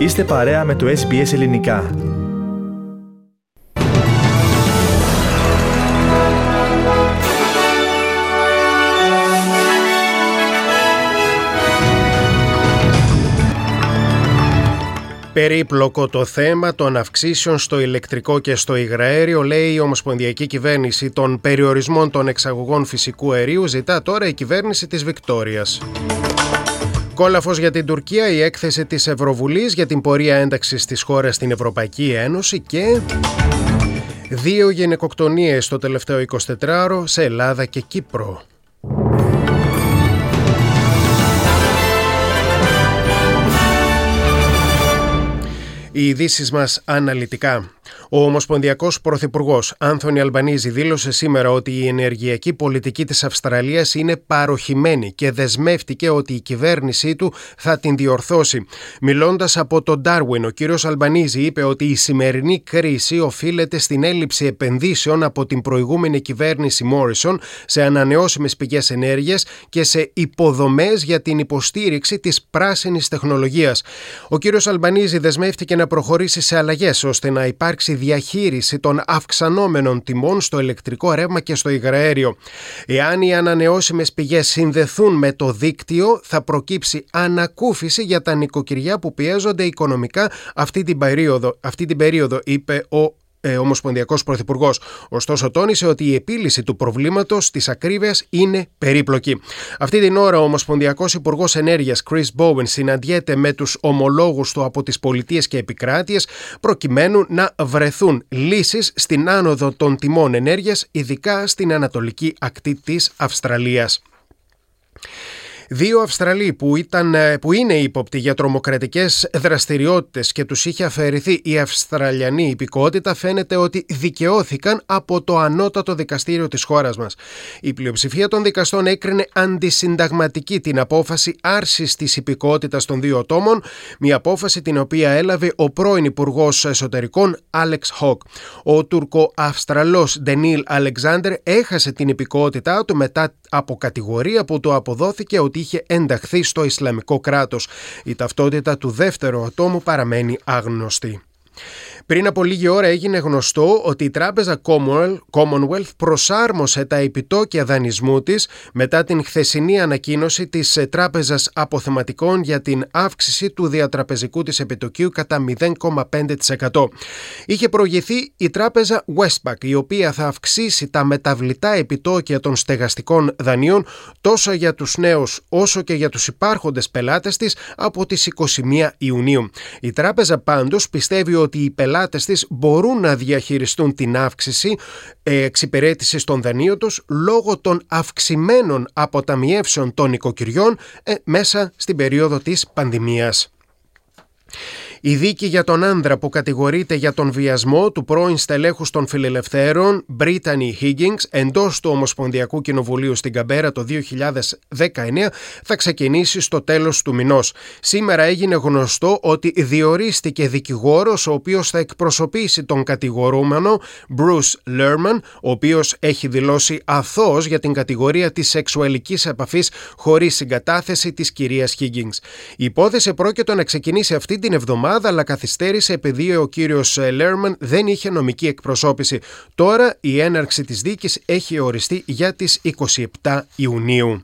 Είστε παρέα με το SBS Ελληνικά. Περίπλοκο το θέμα των αυξήσεων στο ηλεκτρικό και στο υγραέριο, λέει η Ομοσπονδιακή Κυβέρνηση των περιορισμών των εξαγωγών φυσικού αερίου, ζητά τώρα η κυβέρνηση της Βικτόριας. Κόλαφος για την Τουρκία, η έκθεση της Ευρωβουλής για την πορεία ένταξης της χώρας στην Ευρωπαϊκή Ένωση και... Δύο γυναικοκτονίες το τελευταίο 24ωρο σε Ελλάδα και Κύπρο. Οι ειδήσεις μας αναλυτικά. Ο Ομοσπονδιακός Πρωθυπουργός Άνθονι Αλμπανίζη δήλωσε σήμερα ότι η ενεργειακή πολιτική της Αυστραλίας είναι παροχημένη και δεσμεύτηκε ότι η κυβέρνησή του θα την διορθώσει. Μιλώντας από τον Ντάρουιν, ο κ. Αλμπανίζη είπε ότι η σημερινή κρίση οφείλεται στην έλλειψη επενδύσεων από την προηγούμενη κυβέρνηση Μόρισον σε ανανεώσιμες πηγές ενέργειας και σε υποδομές για την υποστήριξη της πράσινης τεχνολογίας. Ο κ. Αλμπανίζη δεσμεύτηκε να προχωρήσει σε αλλαγές ώστε να υπάρξει διαχείριση των αυξανόμενων τιμών στο ηλεκτρικό ρεύμα και στο υγραέριο. Εάν οι ανανεώσιμες πηγές συνδεθούν με το δίκτυο, θα προκύψει ανακούφιση για τα νοικοκυριά που πιέζονται οικονομικά αυτή την περίοδο, αυτή την περίοδο είπε ο ε, Ομοσπονδιακός Πρωθυπουργός. Ωστόσο, τόνισε ότι η επίλυση του προβλήματος της ακρίβειας είναι περίπλοκη. Αυτή την ώρα, ο Ομοσπονδιακός Υπουργός Ενέργειας Chris Bowen συναντιέται με τους ομολόγους του από τις πολιτείες και επικράτειες προκειμένου να βρεθούν λύσεις στην άνοδο των τιμών ενέργειας, ειδικά στην ανατολική ακτή της Αυστραλίας. Δύο Αυστραλοί που, ήταν, ε, που είναι ύποπτοι για τρομοκρατικές δραστηριότητες και τους είχε αφαιρεθεί η Αυστραλιανή υπηκότητα φαίνεται ότι δικαιώθηκαν από το ανώτατο δικαστήριο της χώρας μας. Η πλειοψηφία των δικαστών έκρινε αντισυνταγματική την απόφαση άρσης της υπηκότητας των δύο ατόμων, μια απόφαση την οποία έλαβε ο πρώην Υπουργός Εσωτερικών Άλεξ Χοκ. Ο Τουρκο-Αυστραλός Ντενίλ Αλεξάνδρ έχασε την υπηκότητά του μετά από κατηγορία που του αποδόθηκε ότι είχε ενταχθεί στο Ισλαμικό κράτος. Η ταυτότητα του δεύτερου ατόμου παραμένει άγνωστη. Πριν από λίγη ώρα έγινε γνωστό ότι η τράπεζα Commonwealth προσάρμοσε τα επιτόκια δανεισμού της μετά την χθεσινή ανακοίνωση της τράπεζας αποθεματικών για την αύξηση του διατραπεζικού της επιτοκίου κατά 0,5%. Είχε προηγηθεί η τράπεζα Westpac η οποία θα αυξήσει τα μεταβλητά επιτόκια των στεγαστικών δανείων τόσο για τους νέους όσο και για τους υπάρχοντες πελάτες της από τις 21 Ιουνίου. Η τράπεζα πάντως πιστεύει ότι οι πελάτες πελάτες της μπορούν να διαχειριστούν την αύξηση ε, εξυπηρέτησης των δανείων τους λόγω των αυξημένων αποταμιεύσεων των οικοκυριών ε, μέσα στην περίοδο της πανδημίας. Η δίκη για τον άνδρα που κατηγορείται για τον βιασμό του πρώην στελέχους των φιλελευθέρων Brittany Higgins εντός του Ομοσπονδιακού Κοινοβουλίου στην Καμπέρα το 2019 θα ξεκινήσει στο τέλος του μηνός. Σήμερα έγινε γνωστό ότι διορίστηκε δικηγόρος ο οποίος θα εκπροσωπήσει τον κατηγορούμενο Bruce Lerman, ο οποίος έχει δηλώσει αθώος για την κατηγορία της σεξουαλικής επαφής χωρίς συγκατάθεση της κυρίας Higgins. Η υπόθεση πρόκειται να ξεκινήσει αυτή την εβδομάδα αλλά καθυστέρησε επειδή ο κύριος Λέρμαν δεν είχε νομική εκπροσώπηση. Τώρα η έναρξη της δίκης έχει οριστεί για τις 27 Ιουνίου.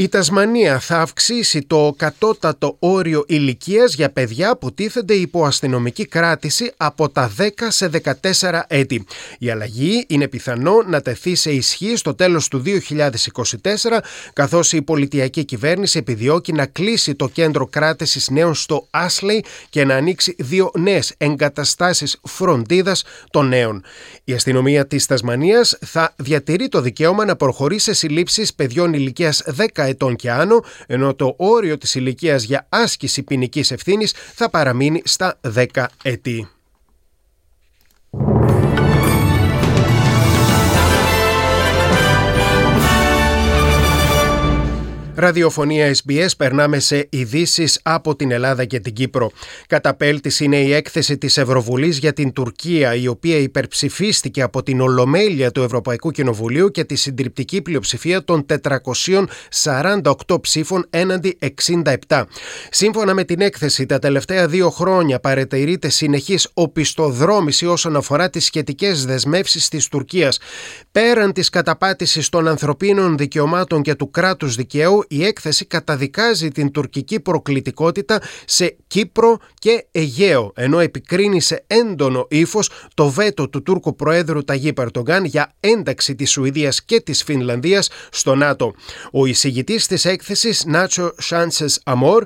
Η Τασμανία θα αυξήσει το κατώτατο όριο ηλικίας για παιδιά που τίθενται υπό αστυνομική κράτηση από τα 10 σε 14 έτη. Η αλλαγή είναι πιθανό να τεθεί σε ισχύ στο τέλος του 2024, καθώς η πολιτιακή κυβέρνηση επιδιώκει να κλείσει το κέντρο κράτησης νέων στο Άσλεϊ και να ανοίξει δύο νέες εγκαταστάσεις φροντίδας των νέων. Η αστυνομία της Τασμανίας θα διατηρεί το δικαίωμα να προχωρήσει σε συλλήψεις παιδιών ηλικίας 10 ετών και άνω, ενώ το όριο της ηλικίας για άσκηση ποινικής ευθύνης θα παραμείνει στα 10 έτη. Ραδιοφωνία SBS, περνάμε σε ειδήσεις από την Ελλάδα και την Κύπρο. Καταπέλτης είναι η έκθεση της Ευρωβουλής για την Τουρκία, η οποία υπερψηφίστηκε από την Ολομέλεια του Ευρωπαϊκού Κοινοβουλίου και τη συντριπτική πλειοψηφία των 448 ψήφων έναντι 67. Σύμφωνα με την έκθεση, τα τελευταία δύο χρόνια παρετηρείται συνεχής οπισθοδρόμηση όσον αφορά τις σχετικές δεσμεύσεις της Τουρκίας. Πέραν της καταπάτησης των ανθρωπίνων δικαιωμάτων και του κράτους δικαίου, η έκθεση καταδικάζει την τουρκική προκλητικότητα σε Κύπρο και Αιγαίο, ενώ επικρίνει σε έντονο ύφος το βέτο του Τούρκου Προέδρου Ταγί Περτογκάν για ένταξη της Σουηδίας και της Φινλανδίας στο ΝΑΤΟ. Ο εισηγητής της έκθεσης, Νάτσο Σάντσες Αμόρ,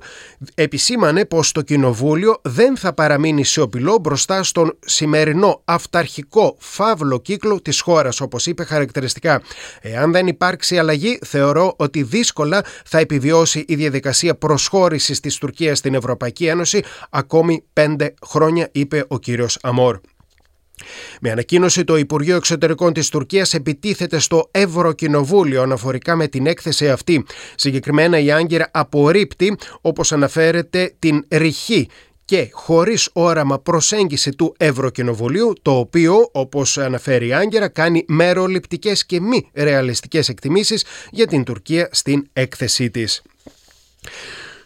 επισήμανε πως το Κοινοβούλιο δεν θα παραμείνει σιωπηλό μπροστά στον σημερινό αυταρχικό φαύλο κύκλο της χώρας, όπως είπε χαρακτηριστικά. Εάν δεν υπάρξει αλλαγή, θεωρώ ότι δύσκολα θα επιβιώσει η διαδικασία προσχώρησης της Τουρκίας στην Ευρωπαϊκή Ένωση ακόμη πέντε χρόνια, είπε ο κύριος Αμόρ. Με ανακοίνωση το Υπουργείο Εξωτερικών της Τουρκίας επιτίθεται στο Ευρωκοινοβούλιο αναφορικά με την έκθεση αυτή. Συγκεκριμένα η Άγκυρα απορρίπτει, όπως αναφέρεται, την ρηχή και χωρίς όραμα προσέγγιση του Ευρωκοινοβουλίου, το οποίο, όπως αναφέρει η Άγκυρα, κάνει μεροληπτικές και μη ρεαλιστικές εκτιμήσεις για την Τουρκία στην έκθεσή της.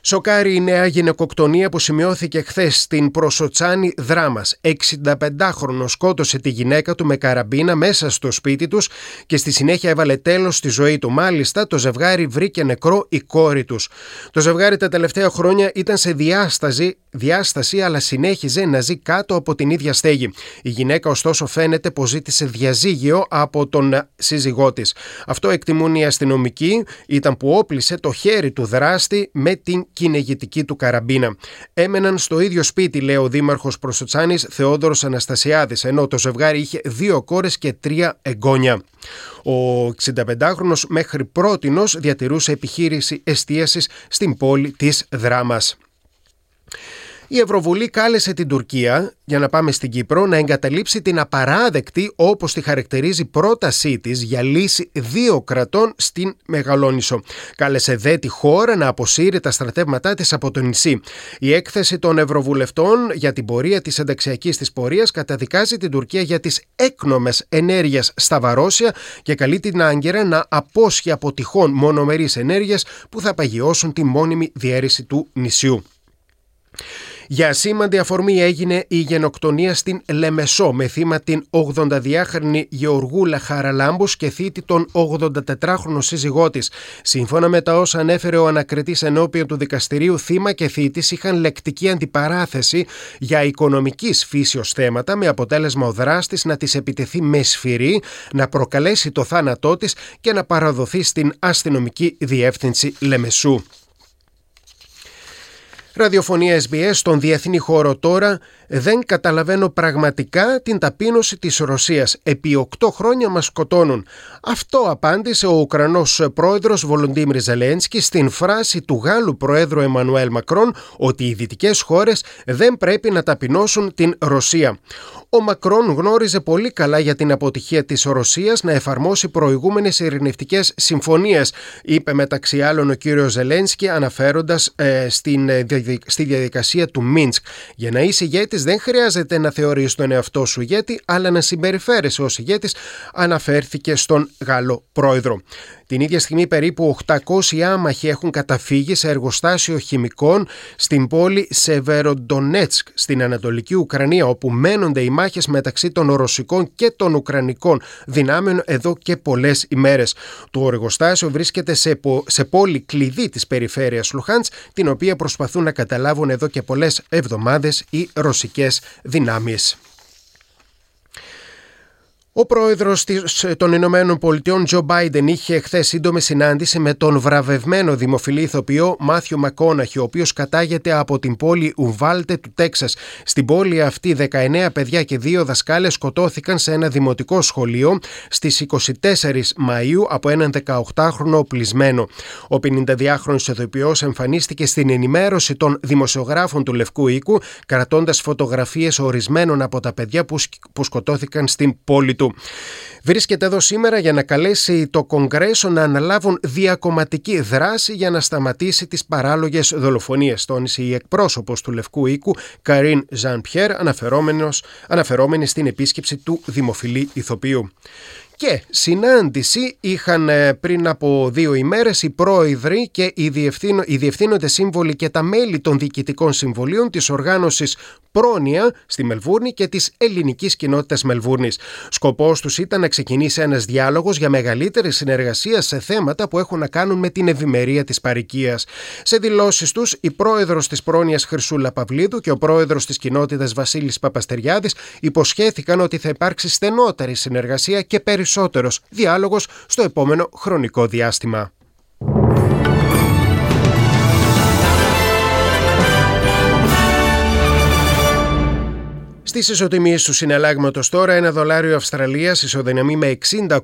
Σοκάρει η νέα γυναικοκτονία που σημειώθηκε χθες στην Προσοτσάνη Δράμας. 65χρονο σκότωσε τη γυναίκα του με καραμπίνα μέσα στο σπίτι τους και στη συνέχεια έβαλε τέλος στη ζωή του. Μάλιστα, το ζευγάρι βρήκε νεκρό η κόρη τους. Το ζευγάρι τα τελευταία χρόνια ήταν σε διάσταση, διάσταση αλλά συνέχιζε να ζει κάτω από την ίδια στέγη. Η γυναίκα, ωστόσο, φαίνεται πως ζήτησε διαζύγιο από τον σύζυγό της. Αυτό εκτιμούν οι αστυνομικοί, ήταν που όπλησε το χέρι του δράστη με την κυνηγητική του καραμπίνα. Έμεναν στο ίδιο σπίτι, λέει ο Δήμαρχος Προσοτσάνη Θεόδωρος Αναστασιάδης, ενώ το ζευγάρι είχε δύο κόρες και τρία εγγόνια. Ο 65χρονος μέχρι πρότινος διατηρούσε επιχείρηση εστίασης στην πόλη της Δράμας. Η Ευρωβουλή κάλεσε την Τουρκία, για να πάμε στην Κύπρο, να εγκαταλείψει την απαράδεκτη, όπως τη χαρακτηρίζει, πρότασή της για λύση δύο κρατών στην Μεγαλόνισο. Κάλεσε δε τη χώρα να αποσύρει τα στρατεύματά της από το νησί. Η έκθεση των Ευρωβουλευτών για την πορεία της ενταξιακής της πορείας καταδικάζει την Τουρκία για τις έκνομες ενέργειες στα Βαρόσια και καλεί την Άγκυρα να απόσχει από τυχόν μονομερείς ενέργειες που θα παγιώσουν τη μόνιμη διαίρεση του νησιού. Για σήμαντη αφορμή έγινε η γενοκτονία στην Λεμεσό με θύμα την 82χρονη Γεωργούλα Χαραλάμπους και θήτη τον 84χρονο σύζυγό της. Σύμφωνα με τα όσα ανέφερε ο ανακριτής ενώπιον του δικαστηρίου, θύμα και θήτης είχαν λεκτική αντιπαράθεση για οικονομικής φύσεως θέματα, με αποτέλεσμα ο δράστης να τη επιτεθεί με σφυρί, να προκαλέσει το θάνατό της και να παραδοθεί στην αστυνομική διεύθυνση Λεμεσού. Ραδιοφωνία SBS στον διεθνή χώρο τώρα δεν καταλαβαίνω πραγματικά την ταπείνωση της Ρωσίας. Επί 8 χρόνια μας σκοτώνουν. Αυτό απάντησε ο Ουκρανός πρόεδρος Βολοντίμρη Ζελένσκι στην φράση του Γάλλου πρόεδρου Εμμανουέλ Μακρόν ότι οι δυτικές χώρες δεν πρέπει να ταπεινώσουν την Ρωσία. Ο Μακρόν γνώριζε πολύ καλά για την αποτυχία της Ρωσίας να εφαρμόσει προηγούμενες ειρηνευτικές συμφωνίες, είπε μεταξύ άλλων ο κύριος Ζελένσκι αναφέροντας ε, στην, ε, στη διαδικασία του Μίνσκ. Για να είσαι ηγέτης δεν χρειάζεται να θεωρείς τον εαυτό σου ηγέτη, αλλά να συμπεριφέρεσαι ως ηγέτης, αναφέρθηκε στον Γάλλο πρόεδρο. Την ίδια στιγμή περίπου 800 άμαχοι έχουν καταφύγει σε εργοστάσιο χημικών στην πόλη Σεβεροντονέτσκ στην Ανατολική Ουκρανία όπου μένονται οι μάχες μεταξύ των ρωσικών και των ουκρανικών δυνάμεων εδώ και πολλές ημέρες. Το εργοστάσιο βρίσκεται σε, σε πόλη κλειδί της περιφέρειας Λουχάντς την οποία προσπαθούν να καταλάβουν εδώ και πολλές εβδομάδες οι ρωσικές δυνάμεις. Ο πρόεδρος των Ηνωμένων Πολιτειών, Τζο Μπάιντεν, είχε χθες σύντομη συνάντηση με τον βραβευμένο δημοφιλή ηθοποιό Μάθιο Μακόναχη, ο οποίος κατάγεται από την πόλη Ουβάλτε του Τέξας. Στην πόλη αυτή, 19 παιδιά και δύο δασκάλες σκοτώθηκαν σε ένα δημοτικό σχολείο στις 24 Μαου από έναν 18χρονο οπλισμένο. Ο 52χρονο ηθοποιός εμφανίστηκε στην ενημέρωση των δημοσιογράφων του Λευκού Οίκου, κρατώντας φωτογραφίες ορισμένων από τα παιδιά που σκοτώθηκαν στην πόλη του. Του. Βρίσκεται εδώ σήμερα για να καλέσει το Κογκρέσο να αναλάβουν διακομματική δράση για να σταματήσει τις παράλογες δολοφονίες, τόνισε η εκπρόσωπος του Λευκού Οίκου Καρίν Ζαν Πιέρ, αναφερόμενη στην επίσκεψη του δημοφιλή ηθοποιού. Και συνάντηση είχαν ε, πριν από δύο ημέρες οι πρόεδροι και οι, διευθύνο, οι διευθύνοντες σύμβολοι και τα μέλη των διοικητικών συμβολίων της οργάνωσης Πρόνοια στη Μελβούρνη και της ελληνικής κοινότητας Μελβούρνης. Σκοπός τους ήταν να ξεκινήσει ένας διάλογος για μεγαλύτερη συνεργασία σε θέματα που έχουν να κάνουν με την ευημερία της παρικίας. Σε δηλώσεις τους, η πρόεδρος της Πρόνοιας Χρυσούλα Παυλίδου και ο πρόεδρος της κοινότητας Βασίλης Παπαστεριάδης υποσχέθηκαν ότι θα υπάρξει στενότερη συνεργασία και περισσότερη περισσότερος διάλογος στο επόμενο χρονικό διάστημα. Στι ισοτιμίε του συναλλάγματος τώρα, ένα δολάριο Αυστραλίας ισοδυναμεί με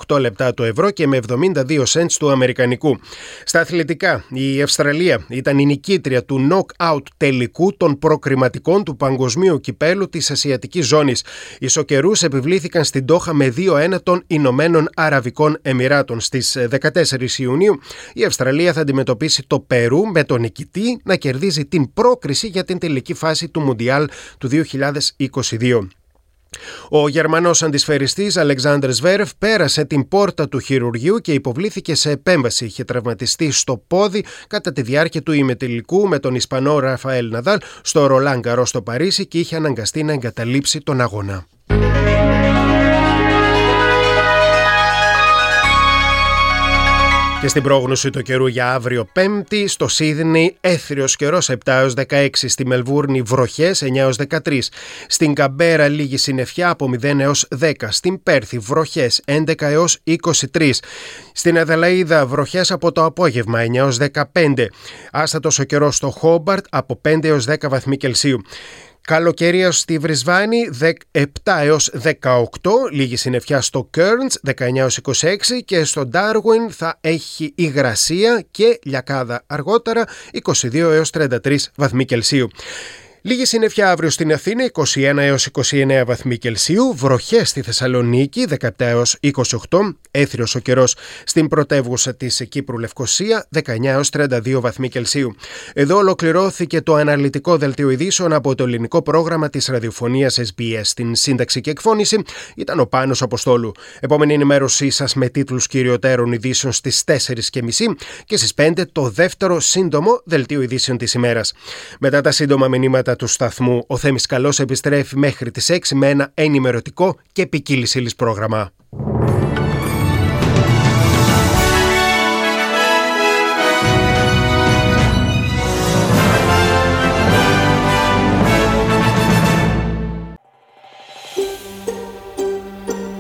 68 λεπτά το ευρώ και με 72 cents του Αμερικανικού. Στα αθλητικά, η Αυστραλία ήταν η νικήτρια του knock-out τελικού των προκριματικών του παγκοσμίου κυπέλου της Ασιατικής Ζώνης. Οι σοκερού επιβλήθηκαν στην Τόχα με 2-1 των Ηνωμένων Αραβικών Εμμυράτων. Στις 14 Ιουνίου, η Αυστραλία θα αντιμετωπίσει το Περού με τον νικητή να κερδίζει την πρόκριση για την τελική φάση του Μουντιάλ του 2022. Ο Γερμανός αντισφαιριστής Αλεξάνδρ Σβέρεφ πέρασε την πόρτα του χειρουργείου και υποβλήθηκε σε επέμβαση. Είχε τραυματιστεί στο πόδι κατά τη διάρκεια του ημετελικού με τον Ισπανό Ραφαέλ Ναδάλ στο Ρολάν στο Παρίσι και είχε αναγκαστεί να εγκαταλείψει τον αγώνα. Και στην πρόγνωση του καιρού για αύριο Πέμπτη, στο Σίδνη έθριος καιρός 7 έως 16, στη Μελβούρνη βροχές 9 έως 13, στην Καμπέρα λίγη συννεφιά από 0 έως 10, στην Πέρθη βροχές 11 έως 23, στην Αδελαίδα βροχές από το απόγευμα 9 έως 15, άστατος ο καιρός στο Χόμπαρτ από 5 έως 10 βαθμοί Κελσίου. Καλοκαιρία στη Βρισβάνη 17 έως 18, λίγη συννεφιά στο Κέρντς 19 έως 26 και στο Ντάργουιν θα έχει υγρασία και λιακάδα αργότερα 22 έως 33 βαθμοί Κελσίου. Λίγη συννεφιά αύριο στην Αθήνα 21 έως 29 βαθμοί Κελσίου, βροχές στη Θεσσαλονίκη 17 έως 28, έθριος ο καιρός στην πρωτεύουσα της Κύπρου Λευκοσία 19 έως 32 βαθμοί Κελσίου. Εδώ ολοκληρώθηκε το αναλυτικό δελτίο ειδήσεων από το ελληνικό πρόγραμμα της ραδιοφωνίας SBS. Στην σύνταξη και εκφώνηση ήταν ο Πάνος Αποστόλου. Επόμενη ενημέρωσή σας με τίτλους κυριωτέρων ειδήσεων στις 4.30 και στις 5 το δεύτερο σύντομο δελτίο ειδήσεων της ημέρας. Μετά τα σύντομα μηνύματα του σταθμού, ο Θέμης Καλός επιστρέφει μέχρι τις 6 με ένα ενημερωτικό και ποικίλη πρόγραμμα.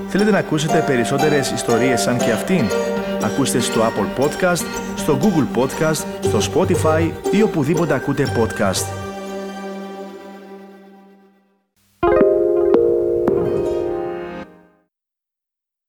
Θέλετε να ακούσετε περισσότερες ιστορίες σαν και αυτήν; Ακούστε στο Apple Podcast, στο Google Podcast, στο Spotify ή οπουδήποτε ακούτε podcast.